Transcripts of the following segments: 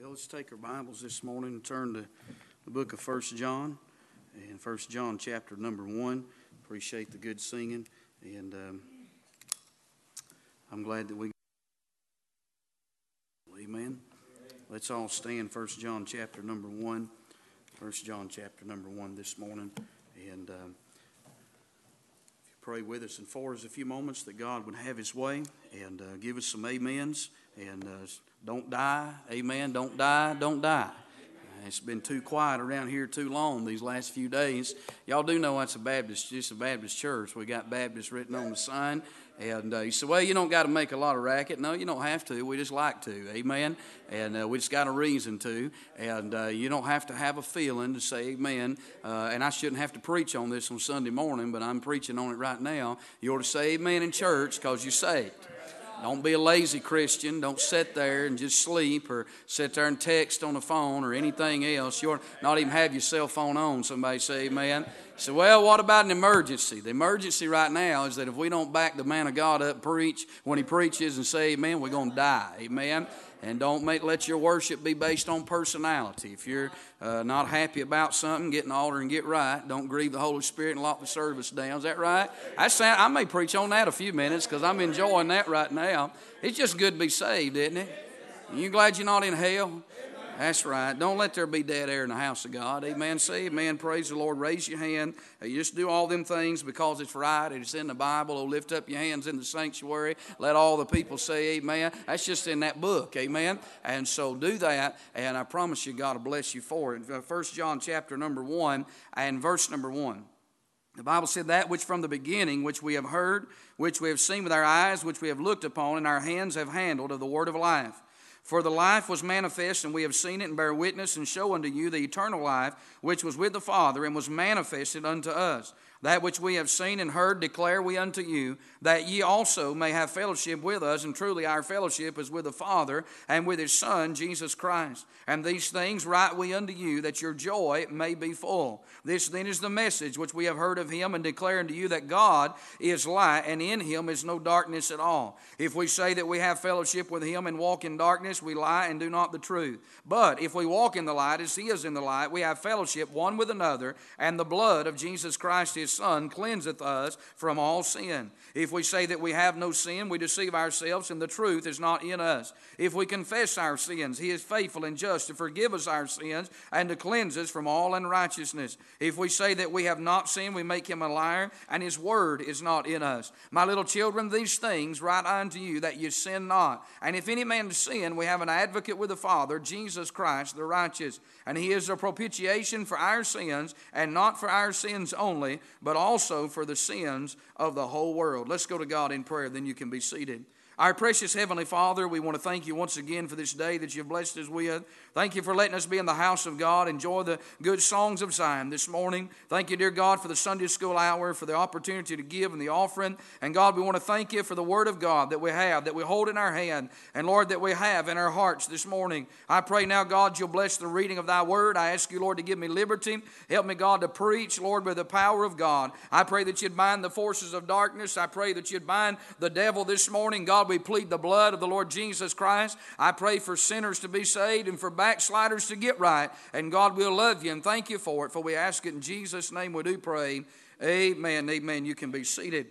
Well, let's take our Bibles this morning and turn to the book of First John, and First John chapter number one. Appreciate the good singing, and um, I'm glad that we. Amen. Let's all stand. First John chapter number one. First John chapter number one this morning, and um, if you pray with us and for us a few moments that God would have His way and uh, give us some amens and. Uh, don't die. Amen. Don't die. Don't die. It's been too quiet around here too long these last few days. Y'all do know it's a Baptist, just a Baptist church. We got Baptist written on the sign. And uh, you say, well, you don't got to make a lot of racket. No, you don't have to. We just like to. Amen. And uh, we just got a reason to. And uh, you don't have to have a feeling to say amen. Uh, and I shouldn't have to preach on this on Sunday morning, but I'm preaching on it right now. You ought to say amen in church because you're saved. Don't be a lazy Christian. Don't sit there and just sleep or sit there and text on the phone or anything else. You're not even have your cell phone on. Somebody say amen. So, well, what about an emergency? The emergency right now is that if we don't back the man of God up, preach when he preaches and say amen, we're going to die. Amen. And don't make let your worship be based on personality. If you're uh, not happy about something, get in the altar and get right. Don't grieve the Holy Spirit and lock the service down. Is that right? I sound, I may preach on that a few minutes because I'm enjoying that right now. It's just good to be saved, isn't it? You glad you're not in hell? That's right. Don't let there be dead air in the house of God. Amen. Say amen. Praise the Lord. Raise your hand. You just do all them things because it's right. It's in the Bible. Oh, lift up your hands in the sanctuary. Let all the people say amen. That's just in that book. Amen. And so do that. And I promise you, God will bless you for it. Uh, First John chapter number one and verse number one. The Bible said that which from the beginning, which we have heard, which we have seen with our eyes, which we have looked upon, and our hands have handled of the word of life. For the life was manifest, and we have seen it, and bear witness, and show unto you the eternal life, which was with the Father, and was manifested unto us. That which we have seen and heard declare we unto you, that ye also may have fellowship with us. And truly our fellowship is with the Father and with his Son, Jesus Christ. And these things write we unto you, that your joy may be full. This then is the message which we have heard of him, and declare unto you that God is light, and in him is no darkness at all. If we say that we have fellowship with him and walk in darkness, we lie and do not the truth. But if we walk in the light as he is in the light, we have fellowship one with another, and the blood of Jesus Christ his Son cleanseth us from all sin. If we say that we have no sin, we deceive ourselves, and the truth is not in us. If we confess our sins, He is faithful and just to forgive us our sins and to cleanse us from all unrighteousness. If we say that we have not sinned, we make Him a liar, and His word is not in us. My little children, these things write unto you that you sin not. And if any man sin, we have an advocate with the Father, Jesus Christ the righteous. And He is a propitiation for our sins, and not for our sins only, but also for the sins of the whole world. Let's go to God in prayer, then you can be seated. Our precious Heavenly Father, we want to thank you once again for this day that you've blessed us with. Thank you for letting us be in the house of God, enjoy the good songs of Zion this morning. Thank you, dear God, for the Sunday school hour, for the opportunity to give and the offering. And God, we want to thank you for the Word of God that we have, that we hold in our hand, and Lord, that we have in our hearts this morning. I pray now, God, you'll bless the reading of thy Word. I ask you, Lord, to give me liberty. Help me, God, to preach, Lord, with the power of God. I pray that you'd bind the forces of darkness. I pray that you'd bind the devil this morning. God, we plead the blood of the Lord Jesus Christ. I pray for sinners to be saved and for backsliders to get right. And God will love you and thank you for it. For we ask it in Jesus' name we do pray. Amen. Amen. You can be seated.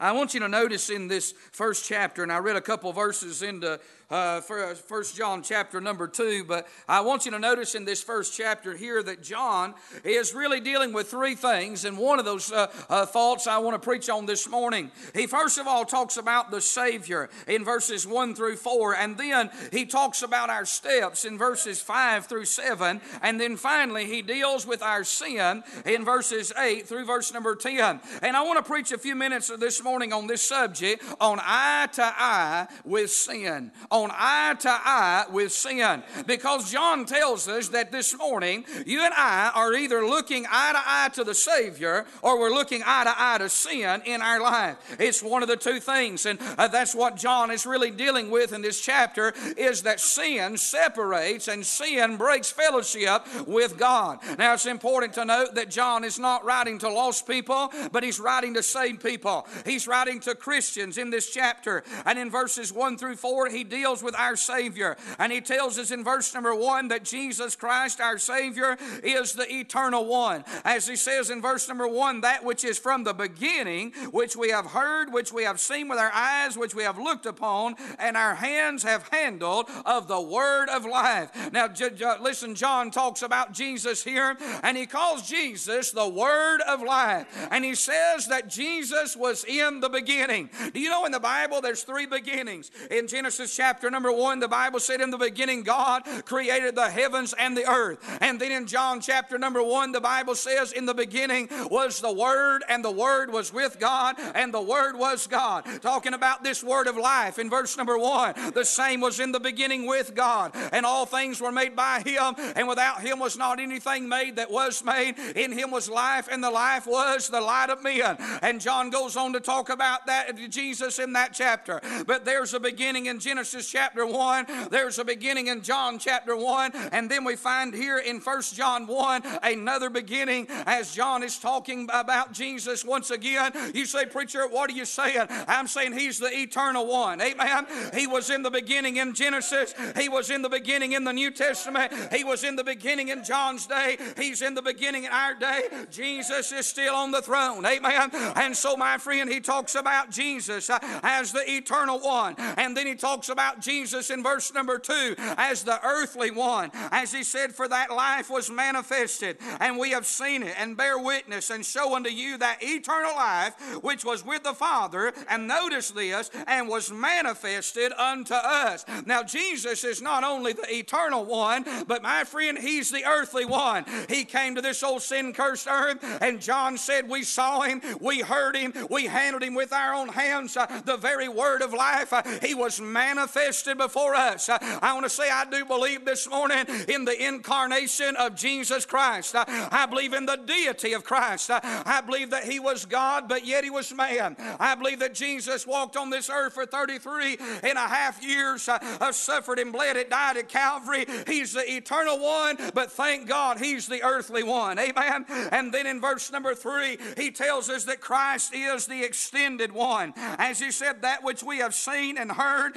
I want you to notice in this first chapter, and I read a couple verses into uh, First John chapter number two. But I want you to notice in this first chapter here that John is really dealing with three things, and one of those uh, uh, thoughts I want to preach on this morning. He first of all talks about the Savior in verses one through four, and then he talks about our steps in verses five through seven, and then finally he deals with our sin in verses eight through verse number ten. And I want to preach a few minutes this morning on this subject on eye to eye with sin on eye to eye with sin. Because John tells us that this morning, you and I are either looking eye to eye to the Savior or we're looking eye to eye to sin in our life. It's one of the two things. And uh, that's what John is really dealing with in this chapter is that sin separates and sin breaks fellowship with God. Now, it's important to note that John is not writing to lost people, but he's writing to saved people. He's writing to Christians in this chapter. And in verses 1 through 4, he deals deals with our Savior. And he tells us in verse number one that Jesus Christ, our Savior, is the eternal one. As he says in verse number one, that which is from the beginning, which we have heard, which we have seen with our eyes, which we have looked upon, and our hands have handled of the word of life. Now, j- j- listen, John talks about Jesus here, and he calls Jesus the word of life. And he says that Jesus was in the beginning. Do you know in the Bible there's three beginnings? In Genesis chapter number one, the Bible said, In the beginning, God created the heavens and the earth. And then in John chapter number one, the Bible says, In the beginning was the Word, and the Word was with God, and the Word was God. Talking about this word of life in verse number one, the same was in the beginning with God, and all things were made by Him, and without Him was not anything made that was made. In Him was life, and the life was the light of men. And John goes on to talk about that Jesus in that chapter. But there's a beginning in Genesis chapter 1, there's a beginning in John chapter 1, and then we find here in First John 1 another beginning as John is talking about Jesus once again. You say, Preacher, what are you saying? I'm saying he's the eternal one. Amen. He was in the beginning in Genesis, he was in the beginning in the New Testament, he was in the beginning in John's day, he's in the beginning in our day. Jesus is still on the throne. Amen. And so, my friend, he talks about Jesus uh, as the eternal one. And then he talks about Jesus in verse number two as the earthly one. As he said, For that life was manifested, and we have seen it, and bear witness, and show unto you that eternal life which was with the Father. And notice this, and was manifested unto us. Now, Jesus is not only the eternal one, but my friend, he's the earthly one. He came to this old sin cursed earth, and John said, We saw him, we heard him, we handled him with our own hands. Uh, the very word of life, uh, he was manifested before us. I want to say, I do believe this morning in the incarnation of Jesus Christ. I believe in the deity of Christ. I believe that he was God, but yet he was man. I believe that Jesus walked on this earth for 33 and a half years, suffered and bled, and died at Calvary. He's the eternal one, but thank God he's the earthly one. Amen. And then in verse number three, he tells us that Christ is the extended one. As he said, That which we have seen and heard,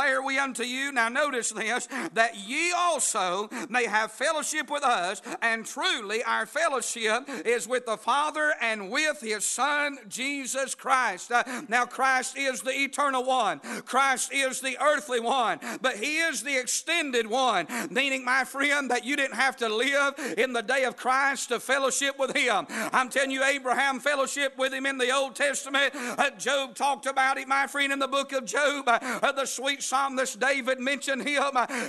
declare we unto you. Now, notice this that ye also may have fellowship with us, and truly our fellowship is with the Father and with his Son, Jesus Christ. Uh, now, Christ is the eternal one, Christ is the earthly one, but he is the extended one, meaning, my friend, that you didn't have to live in the day of Christ to fellowship with him. I'm telling you, Abraham fellowship with him in the Old Testament. Uh, Job talked about it, my friend, in the book of Job. Uh, the sweet psalmist David mentioned him.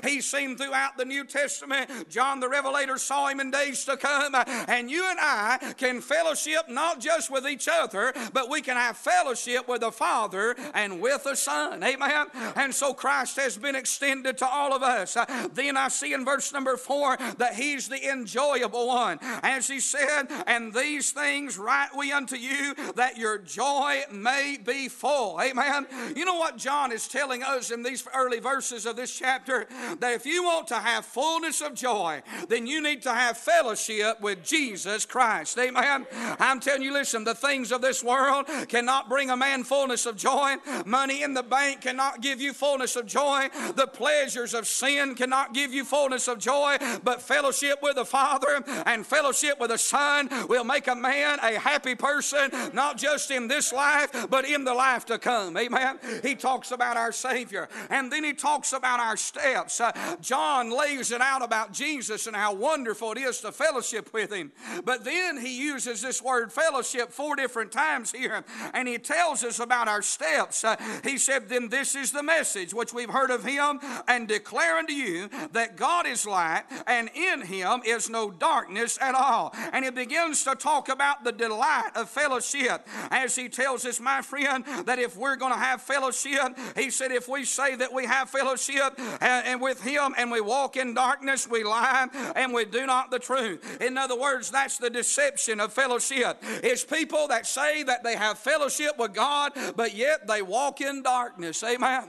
He's seen throughout the New Testament. John the Revelator saw him in days to come. And you and I can fellowship not just with each other, but we can have fellowship with the Father and with the Son. Amen. And so Christ has been extended to all of us. Then I see in verse number four that he's the enjoyable one. As he said, and these things write we unto you that your joy may be full. Amen. You know what John is telling us in these early verses of this chapter? That if you want to have fullness of joy, then you need to have fellowship with Jesus Christ. Amen. I'm telling you, listen, the things of this world cannot bring a man fullness of joy. Money in the bank cannot give you fullness of joy. The pleasures of sin cannot give you fullness of joy. But fellowship with the Father and fellowship with the Son will make a man a happy person, not just in this life, but in the life to come. Amen. He talks about our Savior. And then he talks about our steps. Uh, John lays it out about Jesus and how wonderful it is to fellowship with him. But then he uses this word fellowship four different times here. And he tells us about our steps. Uh, he said, Then this is the message which we've heard of him and declare unto you that God is light and in him is no darkness at all. And he begins to talk about the delight of fellowship as he tells us, my friend, that if we're going to have fellowship, he said, if we say that we have fellowship and, and with him and we walk in darkness, we lie and we do not the truth. In other words, that's the deception of fellowship. It's people that say that they have fellowship with God, but yet they walk in darkness. Amen.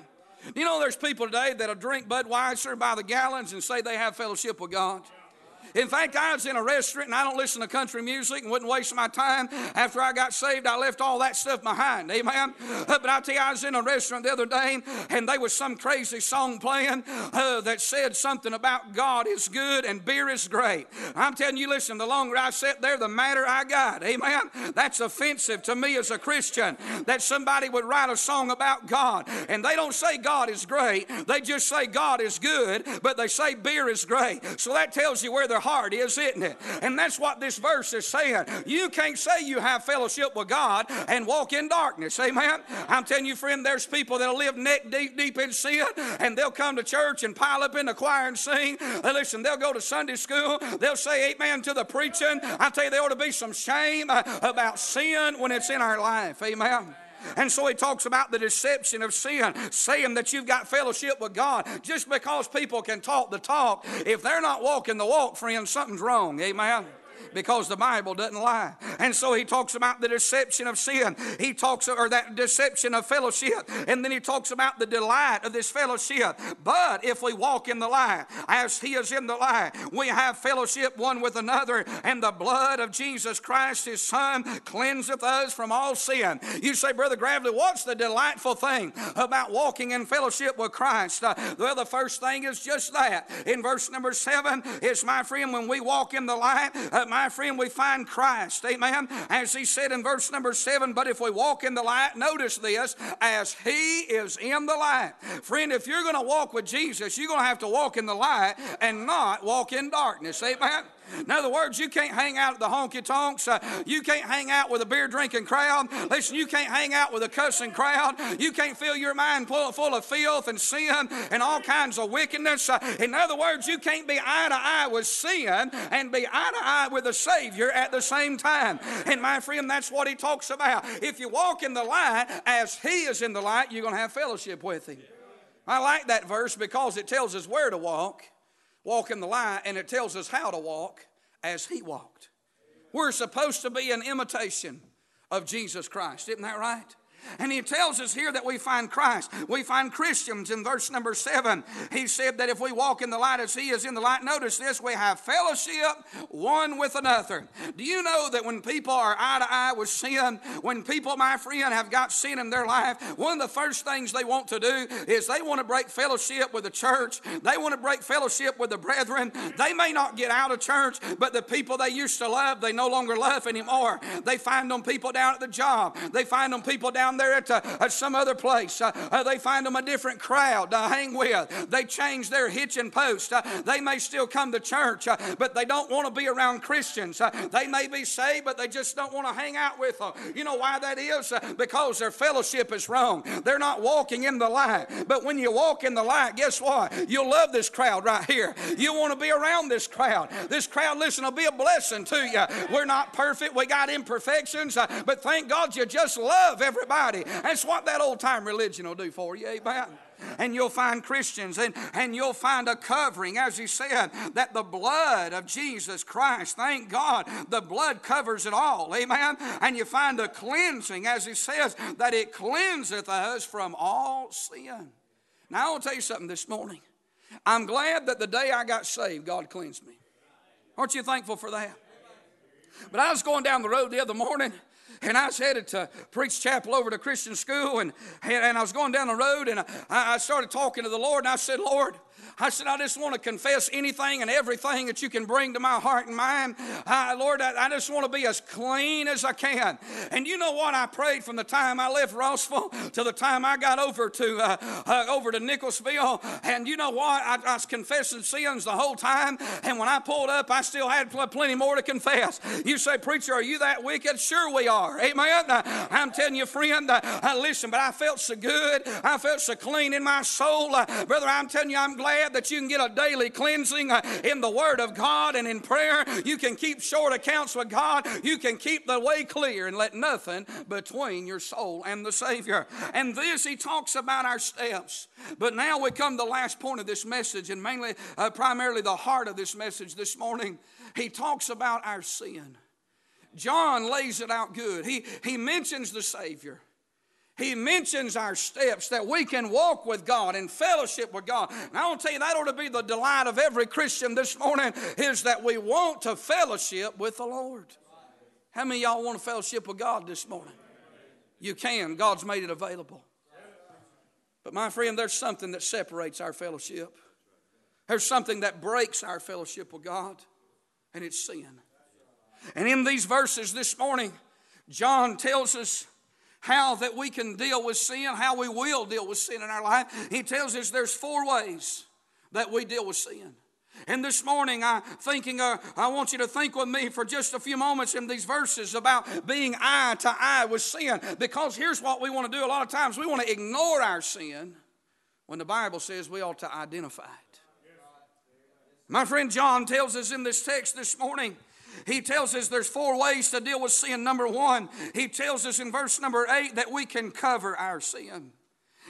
You know, there's people today that'll drink Budweiser by the gallons and say they have fellowship with God. In fact, I was in a restaurant and I don't listen to country music and wouldn't waste my time. After I got saved, I left all that stuff behind. Amen. Uh, but I tell you, I was in a restaurant the other day and there was some crazy song playing uh, that said something about God is good and beer is great. I'm telling you, listen, the longer I sit there, the madder I got. Amen. That's offensive to me as a Christian that somebody would write a song about God and they don't say God is great, they just say God is good, but they say beer is great. So that tells you where their heart is, isn't it? And that's what this verse is saying. You can't say you have fellowship with God and walk in darkness. Amen. I'm telling you, friend, there's people that'll live neck deep, deep in sin, and they'll come to church and pile up in the choir and sing. They listen, they'll go to Sunday school, they'll say amen to the preaching. I tell you, there ought to be some shame uh, about sin when it's in our life. Amen. And so he talks about the deception of sin, saying that you've got fellowship with God. Just because people can talk the talk, if they're not walking the walk, friends, something's wrong. Amen because the Bible doesn't lie. And so he talks about the deception of sin. He talks, or that deception of fellowship. And then he talks about the delight of this fellowship. But if we walk in the light, as he is in the light, we have fellowship one with another, and the blood of Jesus Christ, his Son, cleanseth us from all sin. You say, Brother Gravely, what's the delightful thing about walking in fellowship with Christ? Uh, well, the first thing is just that. In verse number seven, it's my friend, when we walk in the light, uh, my friend, we find Christ. Amen. As he said in verse number seven, but if we walk in the light, notice this, as he is in the light. Friend, if you're going to walk with Jesus, you're going to have to walk in the light and not walk in darkness. Amen. In other words, you can't hang out at the honky tonks. Uh, you can't hang out with a beer drinking crowd. Listen, you can't hang out with a cussing crowd. You can't fill your mind full, of filth and sin and all kinds of wickedness. Uh, in other words, you can't be eye to eye with sin and be eye to eye with the Savior at the same time. And my friend, that's what he talks about. If you walk in the light as he is in the light, you're going to have fellowship with him. I like that verse because it tells us where to walk walk in the light, and it tells us how to walk as He walked. We're supposed to be an imitation of Jesus Christ. Isn't that right? And he tells us here that we find Christ. We find Christians in verse number seven. He said that if we walk in the light as he is in the light, notice this, we have fellowship one with another. Do you know that when people are eye to eye with sin, when people, my friend, have got sin in their life, one of the first things they want to do is they want to break fellowship with the church. They want to break fellowship with the brethren. They may not get out of church, but the people they used to love, they no longer love anymore. They find them people down at the job. They find them people down down there at, uh, at some other place. Uh, uh, they find them a different crowd to hang with. They change their hitching post. Uh, they may still come to church, but they don't want to be around Christians. They may be saved, but they just don't want to hang out with them. You know why that is? because their fellowship is wrong. They're not walking in the light. But when you walk in the light, guess what? You'll love this crowd right here. You want to be around this crowd. This crowd, listen, will be a blessing to you. We're not perfect. We got imperfections, but thank God you just love everybody That's what that old time religion will do for you, amen and you'll find Christians and, and you'll find a covering, as he said, that the blood of Jesus Christ, thank God, the blood covers it all. Amen. And you find a cleansing, as he says, that it cleanseth us from all sin. Now, I want to tell you something this morning. I'm glad that the day I got saved, God cleansed me. Aren't you thankful for that? But I was going down the road the other morning and I was headed to preach chapel over to Christian school, and, and I was going down the road, and I, I started talking to the Lord, and I said, Lord, I said, I just want to confess anything and everything that you can bring to my heart and mind. Uh, Lord, I, I, just want to be as clean as I can. And you know what? I prayed from the time I left Rossville to the time I got over to uh, uh, over to Nicholsville. And you know what? I, I, was confessing sins the whole time. And when I pulled up, I still had pl- plenty more to confess. You say, preacher, are you that wicked? Sure we are. Amen. Uh, I'm telling you, friend. Uh, uh, listen, but I felt so good. I felt so clean in my soul, brother. I'm telling you, I'm glad that you can get a daily cleansing uh, in the Word of God and in prayer. You can keep short accounts with God. You can keep the way clear and let nothing between your soul and the Savior. And this, he talks about our steps. But now we come to the last point of this message, and mainly, uh, primarily, the heart of this message this morning. He talks about our sin. John lays it out good. He, he mentions the Savior. He mentions our steps that we can walk with God and fellowship with God. And I want to tell you, that ought to be the delight of every Christian this morning is that we want to fellowship with the Lord. How many y'all want to fellowship with God this morning? You can. God's made it available. But my friend, there's something that separates our fellowship. There's something that breaks our fellowship with God, and it's sin. And in these verses this morning, John tells us how that we can deal with sin, how we will deal with sin in our life. He tells us there's four ways that we deal with sin. And this morning, I thinking, uh, I want you to think with me for just a few moments in these verses about being eye to eye with sin. Because here's what we want to do. A lot of times, we want to ignore our sin when the Bible says we ought to identify it. My friend John tells us in this text this morning he tells us there's four ways to deal with sin. Number one, he tells us in verse number eight that we can cover our sin.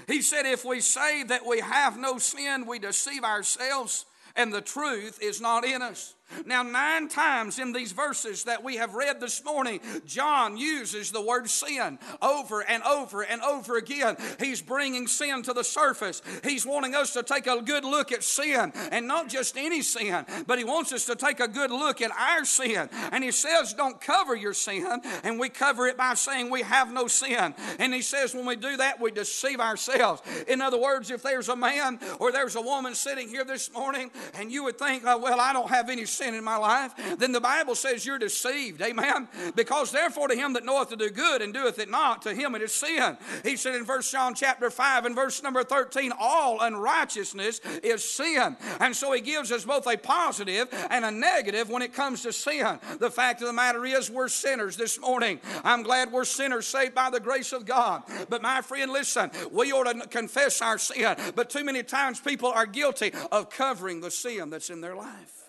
He said, if we say that we have no sin, we deceive ourselves and the truth is not in us. Now, nine times in these verses that we have read this morning, John uses the word sin over and over and over again. He's bringing sin to the surface. He's wanting us to take a good look at sin, and not just any sin, but he wants us to take a good look at our sin. And he says, Don't cover your sin, and we cover it by saying we have no sin. And he says, When we do that, we deceive ourselves. In other words, if there's a man or there's a woman sitting here this morning, and you would think, oh, Well, I don't have any sin sin in my life, then the Bible says you're deceived. Amen. Because therefore to him that knoweth to do good and doeth it not, to him it is sin. He said in verse John chapter 5 and verse number 13, all unrighteousness is sin. And so he gives us both a positive and a negative when it comes to sin. The fact of the matter is we're sinners this morning. I'm glad we're sinners saved by the grace of God. But my friend, listen, we ought to confess our sin. But too many times people are guilty of covering the sin that's in their life.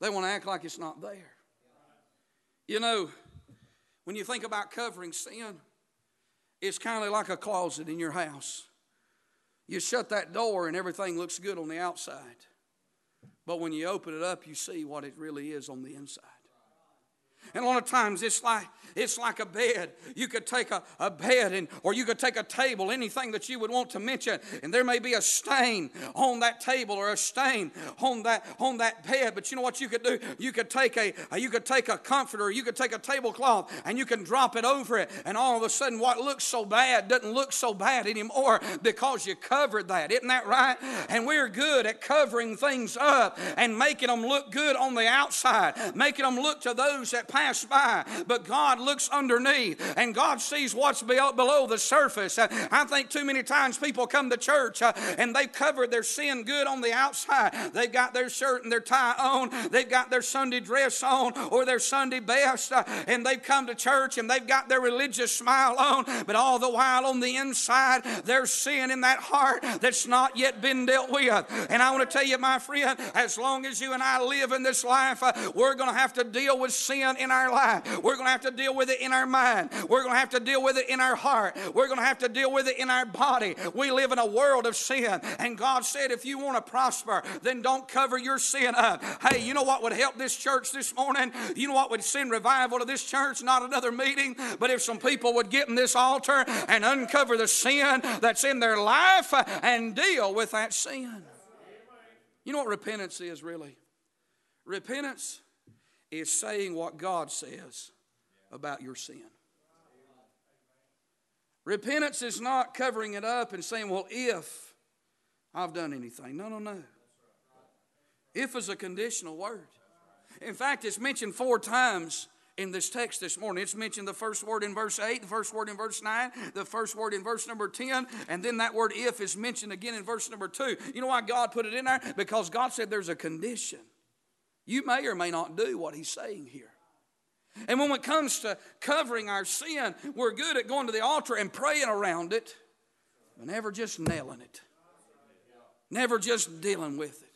They want to act like it's not there. You know, when you think about covering sin, it's kind of like a closet in your house. You shut that door and everything looks good on the outside. But when you open it up, you see what it really is on the inside. And a lot of times it's like it's like a bed. You could take a, a bed and or you could take a table, anything that you would want to mention, and there may be a stain on that table or a stain on that on that bed. But you know what you could do? You could take a you could take a comforter, you could take a tablecloth, and you can drop it over it, and all of a sudden what looks so bad doesn't look so bad anymore because you covered that. Isn't that right? And we're good at covering things up and making them look good on the outside, making them look to those that pass by. But God looks underneath and God sees what's below the surface. I think too many times people come to church uh, and they've covered their sin good on the outside. They've got their shirt and their tie on, they've got their Sunday dress on or their Sunday best, uh, and they've come to church and they've got their religious smile on, but all the while on the inside, there's sin in that heart that's not yet been dealt with. And I want to tell you, my friend, as long as you and I live in this life, uh, we're going to have to deal with sin in our life. We're going to have to deal with it in our mind. We're going to have to deal with it in our heart. We're going to have to deal with it in our body. We live in a world of sin. And God said, if you want to prosper, then don't cover your sin up. Hey, you know what would help this church this morning? You know what would send revival to this church? Not another meeting, but if some people would get in this altar and uncover the sin that's in their life and deal with that sin. You know what repentance is really? Repentance is saying what God says about your sin. Repentance is not covering it up and saying, well, if I've done anything. No, no, no. If is a conditional word. In fact, it's mentioned four times in this text this morning. It's mentioned the first word in verse 8, the first word in verse 9, the first word in verse number 10, and then that word if is mentioned again in verse number 2. You know why God put it in there? Because God said there's a condition. You may or may not do what He's saying here. And when it comes to covering our sin, we're good at going to the altar and praying around it, but never just nailing it, never just dealing with it.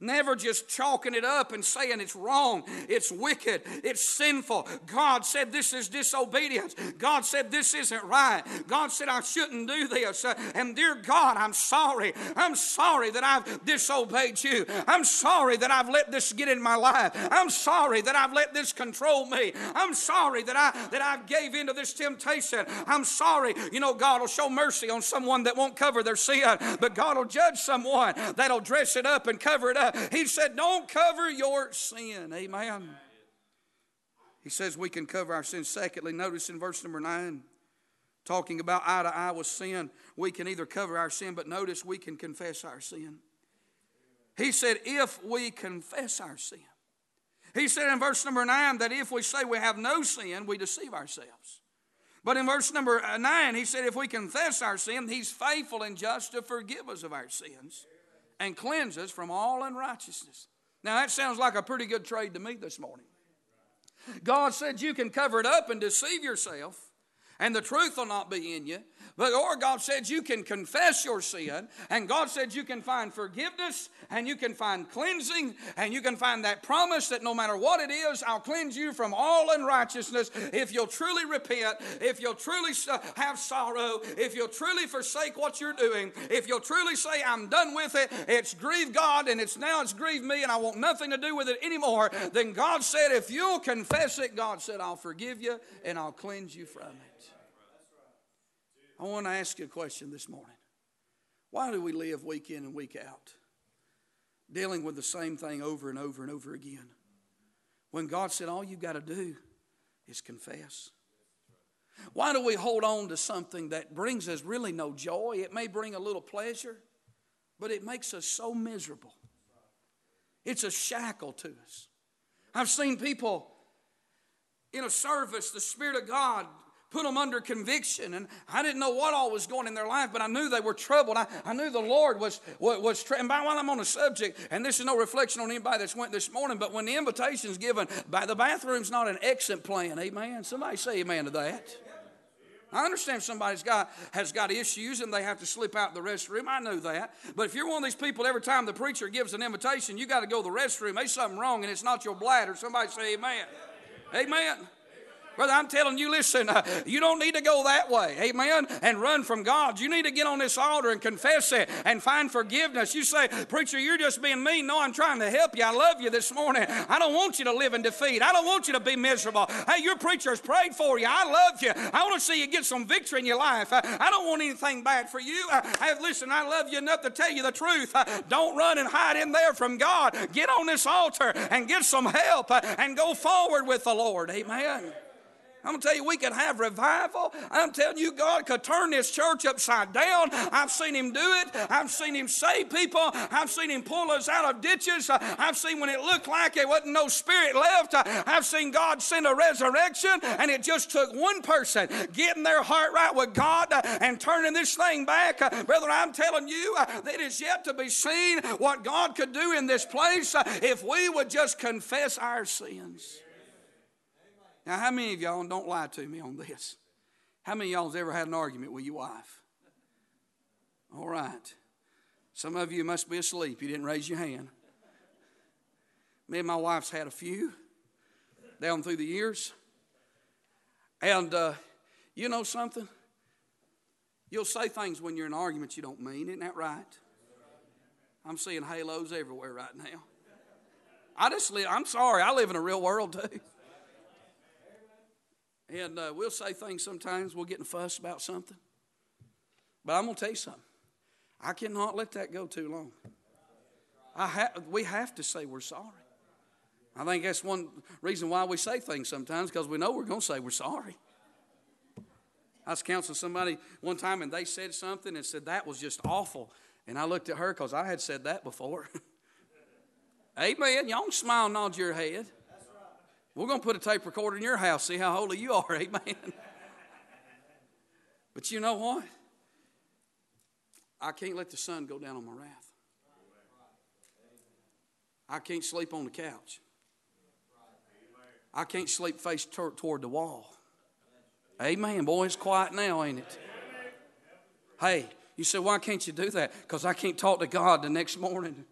Never just chalking it up and saying it's wrong, it's wicked, it's sinful. God said this is disobedience. God said this isn't right. God said I shouldn't do this. And dear God, I'm sorry. I'm sorry that I've disobeyed you. I'm sorry that I've let this get in my life. I'm sorry that I've let this control me. I'm sorry that I that I gave into this temptation. I'm sorry. You know, God will show mercy on someone that won't cover their sin, but God will judge someone that'll dress it up and cover it up. He said, Don't cover your sin. Amen. He says we can cover our sin. Secondly, notice in verse number nine, talking about eye to eye with sin, we can either cover our sin, but notice we can confess our sin. He said, if we confess our sin. He said in verse number nine that if we say we have no sin, we deceive ourselves. But in verse number uh, nine, he said, if we confess our sin, he's faithful and just to forgive us of our sins and cleanse us from all unrighteousness. Now, that sounds like a pretty good trade to me this morning. God said you can cover it up and deceive yourself, and the truth will not be in you. But or God said you can confess your sin, and God said you can find forgiveness, and you can find cleansing, and you can find that promise that no matter what it is, I'll cleanse you from all unrighteousness if you'll truly repent, if you'll truly have sorrow, if you'll truly forsake what you're doing, if you'll truly say, I'm done with it, it's grieved God, and it's now it's grieved me, and I want nothing to do with it anymore, then God said, if you'll confess it, God said, I'll forgive you and I'll cleanse you from it. I want to ask you a question this morning. Why do we live week in and week out dealing with the same thing over and over and over again? When God said all you've got to do is confess. Why do we hold on to something that brings us really no joy? It may bring a little pleasure, but it makes us so miserable. It's a shackle to us. I've seen people in a service, the Spirit of God put them under conviction. And I didn't know what all was going in their life, but I knew they were troubled. I, I knew the Lord was, was, was tra- and by while I'm on the subject, and this is no reflection on anybody that's went this morning, but when the invitation is given, by the bathroom's not an exit plan. Amen. Somebody say amen to that. I understand somebody's got has got issues and they have to slip out the restroom. I know that. But if you're one of these people, every time the preacher gives an invitation, you got to go to the restroom. There's something wrong, and it's not your bladder. Somebody say amen. Amen. Brother, I'm telling you, listen, uh, you don't need to go that way, amen, and run from God. You need to get on this altar and confess it and find forgiveness. You say, Preacher, you're just being mean. No, I'm trying to help you. I love you this morning. I don't want you to live in defeat. I don't want you to be miserable. Hey, your preacher has prayed for you. I love you. I want to see you get some victory in your life. Uh, I don't want anything bad for you. Uh, hey, listen, I love you enough to tell you the truth. Don't run and hide in there from God. Get on this altar and get some help and go forward with the Lord. Amen. I'm to tell you, we could have revival. I'm telling you, God could turn this church upside down. I've seen Him do it. I've seen Him save people. I've seen Him pull us out of ditches. I've seen when it looked like it wasn't no spirit left. I've seen God send a resurrection, and it just took one person getting their heart right with God and turning this thing back. Brother, I'm telling you, it is yet to be seen what God could do in this place if we would just confess our sins. Now, how many of y'all, don't lie to me on this, how many of y'all has ever had an argument with your wife? All right. Some of you must be asleep. You didn't raise your hand. Me and my wife's had a few down through the years. And uh, you know something? You'll say things when you're in arguments you don't mean. Isn't that right? I'm seeing halos everywhere right now. I just live, I'm sorry, I live in a real world too. And uh, we'll say things sometimes, we'll get in a fuss about something. But I'm going to tell you something. I cannot let that go too long. I ha- we have to say we're sorry. I think that's one reason why we say things sometimes, because we know we're going to say we're sorry. I was counseling somebody one time and they said something and said that was just awful. And I looked at her because I had said that before. Amen. Y'all smile, nod your head. We're going to put a tape recorder in your house, see how holy you are. Amen. but you know what? I can't let the sun go down on my wrath. I can't sleep on the couch. I can't sleep face toward the wall. Amen. Boy, it's quiet now, ain't it? Hey, you say, why can't you do that? Because I can't talk to God the next morning.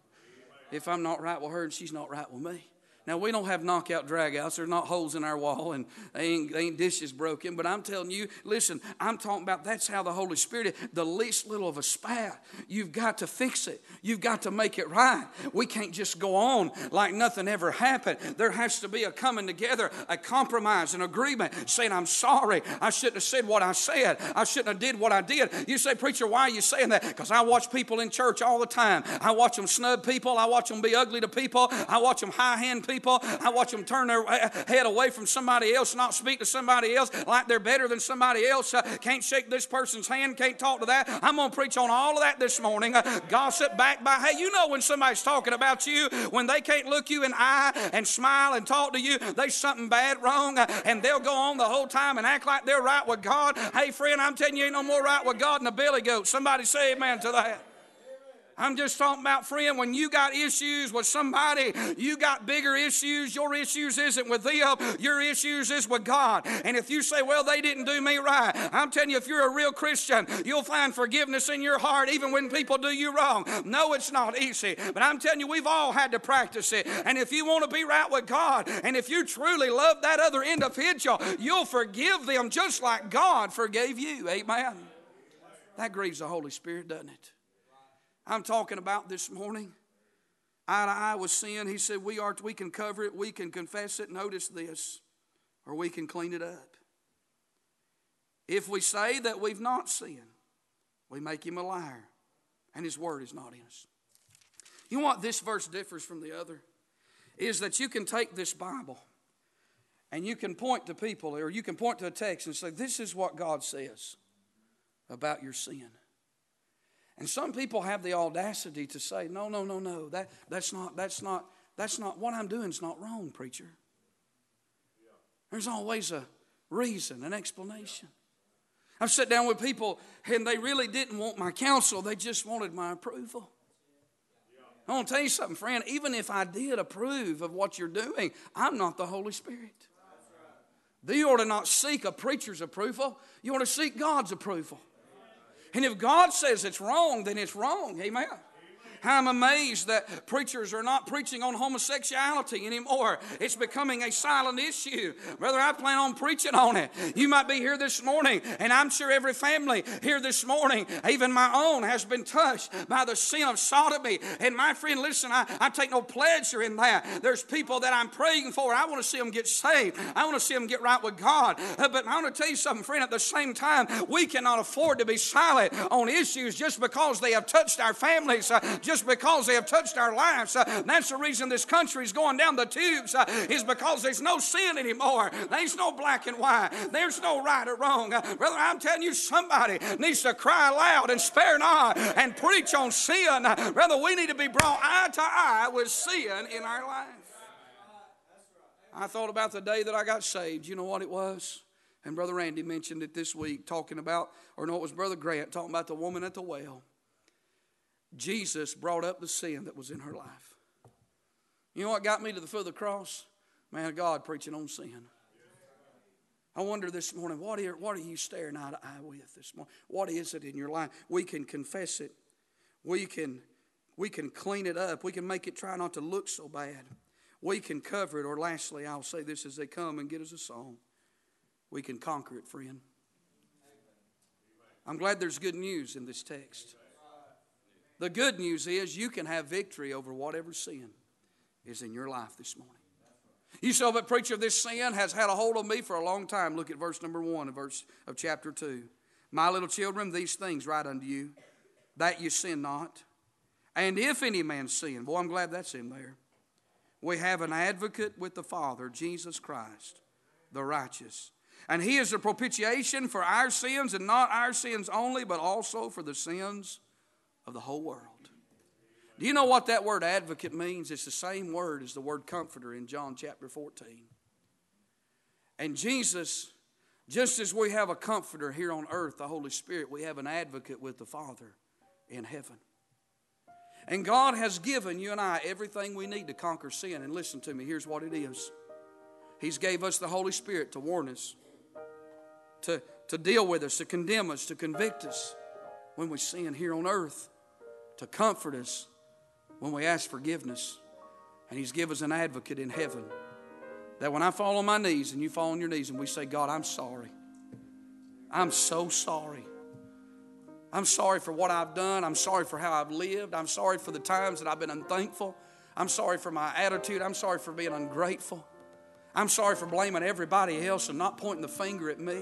if I'm not right with her and she's not right with me. Now we don't have knockout dragouts. There's not holes in our wall and they ain't, they ain't dishes broken. But I'm telling you, listen, I'm talking about that's how the Holy Spirit, the least little of a spat, you've got to fix it. You've got to make it right. We can't just go on like nothing ever happened. There has to be a coming together, a compromise, an agreement, saying, I'm sorry. I shouldn't have said what I said. I shouldn't have did what I did. You say, preacher, why are you saying that? Because I watch people in church all the time. I watch them snub people. I watch them be ugly to people. I watch them high hand people people. I watch them turn their head away from somebody else, not speak to somebody else like they're better than somebody else. Uh, can't shake this person's hand, can't talk to that. I'm going to preach on all of that this morning. Uh, gossip, back by. Hey, you know when somebody's talking about you, when they can't look you in the eye and smile and talk to you, there's something bad wrong, uh, and they'll go on the whole time and act like they're right with God. Hey, friend, I'm telling you, ain't no more right with God than a billy goat. Somebody say amen to that. I'm just talking about, friend, when you got issues with somebody, you got bigger issues. Your issues isn't with them, your issues is with God. And if you say, well, they didn't do me right, I'm telling you, if you're a real Christian, you'll find forgiveness in your heart even when people do you wrong. No, it's not easy, but I'm telling you, we've all had to practice it. And if you want to be right with God, and if you truly love that other individual, you'll forgive them just like God forgave you. Amen. That grieves the Holy Spirit, doesn't it? I'm talking about this morning. Eye to eye with sin. He said, we, are, we can cover it, we can confess it. Notice this, or we can clean it up. If we say that we've not sinned, we make him a liar, and his word is not in us. You know what this verse differs from the other? Is that you can take this Bible and you can point to people, or you can point to a text and say, This is what God says about your sin. And some people have the audacity to say, no, no, no, no, that, that's not, that's not, that's not, what I'm doing is not wrong, preacher. There's always a reason, an explanation. I've sat down with people and they really didn't want my counsel, they just wanted my approval. I want to tell you something, friend. Even if I did approve of what you're doing, I'm not the Holy Spirit. You ought to not seek a preacher's approval, you ought to seek God's approval. And if God says it's wrong, then it's wrong. Amen. I'm amazed that preachers are not preaching on homosexuality anymore. It's becoming a silent issue. Brother, I plan on preaching on it. You might be here this morning, and I'm sure every family here this morning, even my own, has been touched by the sin of sodomy. And my friend, listen, I, I take no pleasure in that. There's people that I'm praying for. I want to see them get saved. I want to see them get right with God. Uh, but I want to tell you something, friend, at the same time, we cannot afford to be silent on issues just because they have touched our families. Uh, just because they have touched our lives. Uh, that's the reason this country is going down the tubes, uh, is because there's no sin anymore. There's no black and white. There's no right or wrong. Uh, brother, I'm telling you, somebody needs to cry loud and spare not and preach on sin. Brother, we need to be brought eye to eye with sin in our life. I thought about the day that I got saved. You know what it was? And Brother Randy mentioned it this week, talking about, or no, it was Brother Grant talking about the woman at the well. Jesus brought up the sin that was in her life. You know what got me to the foot of the cross? Man of God preaching on sin. I wonder this morning, what are, what are you staring eye to eye with this morning? What is it in your life? We can confess it. We can, we can clean it up. We can make it try not to look so bad. We can cover it. Or lastly, I'll say this as they come and get us a song. We can conquer it, friend. I'm glad there's good news in this text. The good news is you can have victory over whatever sin is in your life this morning. You say, oh, but preacher, this sin has had a hold on me for a long time. Look at verse number one of verse of chapter two. My little children, these things write unto you, that you sin not. And if any man sin, boy, I'm glad that's in there. We have an advocate with the Father, Jesus Christ, the righteous. And he is the propitiation for our sins, and not our sins only, but also for the sins of the whole world. Do you know what that word advocate means? It's the same word as the word comforter in John chapter 14. And Jesus, just as we have a comforter here on earth, the Holy Spirit, we have an advocate with the Father in heaven. And God has given you and I everything we need to conquer sin. And listen to me, here's what it is. He's gave us the Holy Spirit to warn us, to, to deal with us, to condemn us, to convict us when we sin here on earth to comfort us when we ask forgiveness, and He's given us an advocate in heaven. That when I fall on my knees and you fall on your knees and we say, God, I'm sorry. I'm so sorry. I'm sorry for what I've done. I'm sorry for how I've lived. I'm sorry for the times that I've been unthankful. I'm sorry for my attitude. I'm sorry for being ungrateful. I'm sorry for blaming everybody else and not pointing the finger at me.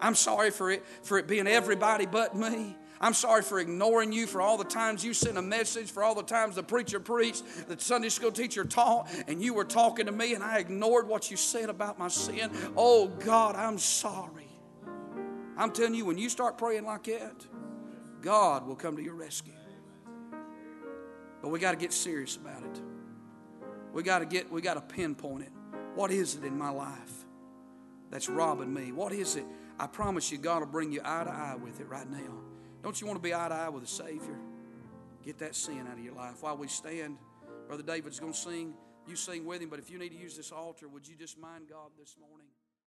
I'm sorry for it, for it being everybody but me. I'm sorry for ignoring you, for all the times you sent a message, for all the times the preacher preached, the Sunday school teacher taught, and you were talking to me and I ignored what you said about my sin. Oh God, I'm sorry. I'm telling you, when you start praying like that, God will come to your rescue. But we got to get serious about it. We got to get, we got to pinpoint it. What is it in my life that's robbing me? What is it? I promise you, God will bring you eye to eye with it right now. Don't you want to be eye to eye with the Savior? Get that sin out of your life. While we stand, Brother David's going to sing. You sing with him, but if you need to use this altar, would you just mind God this morning?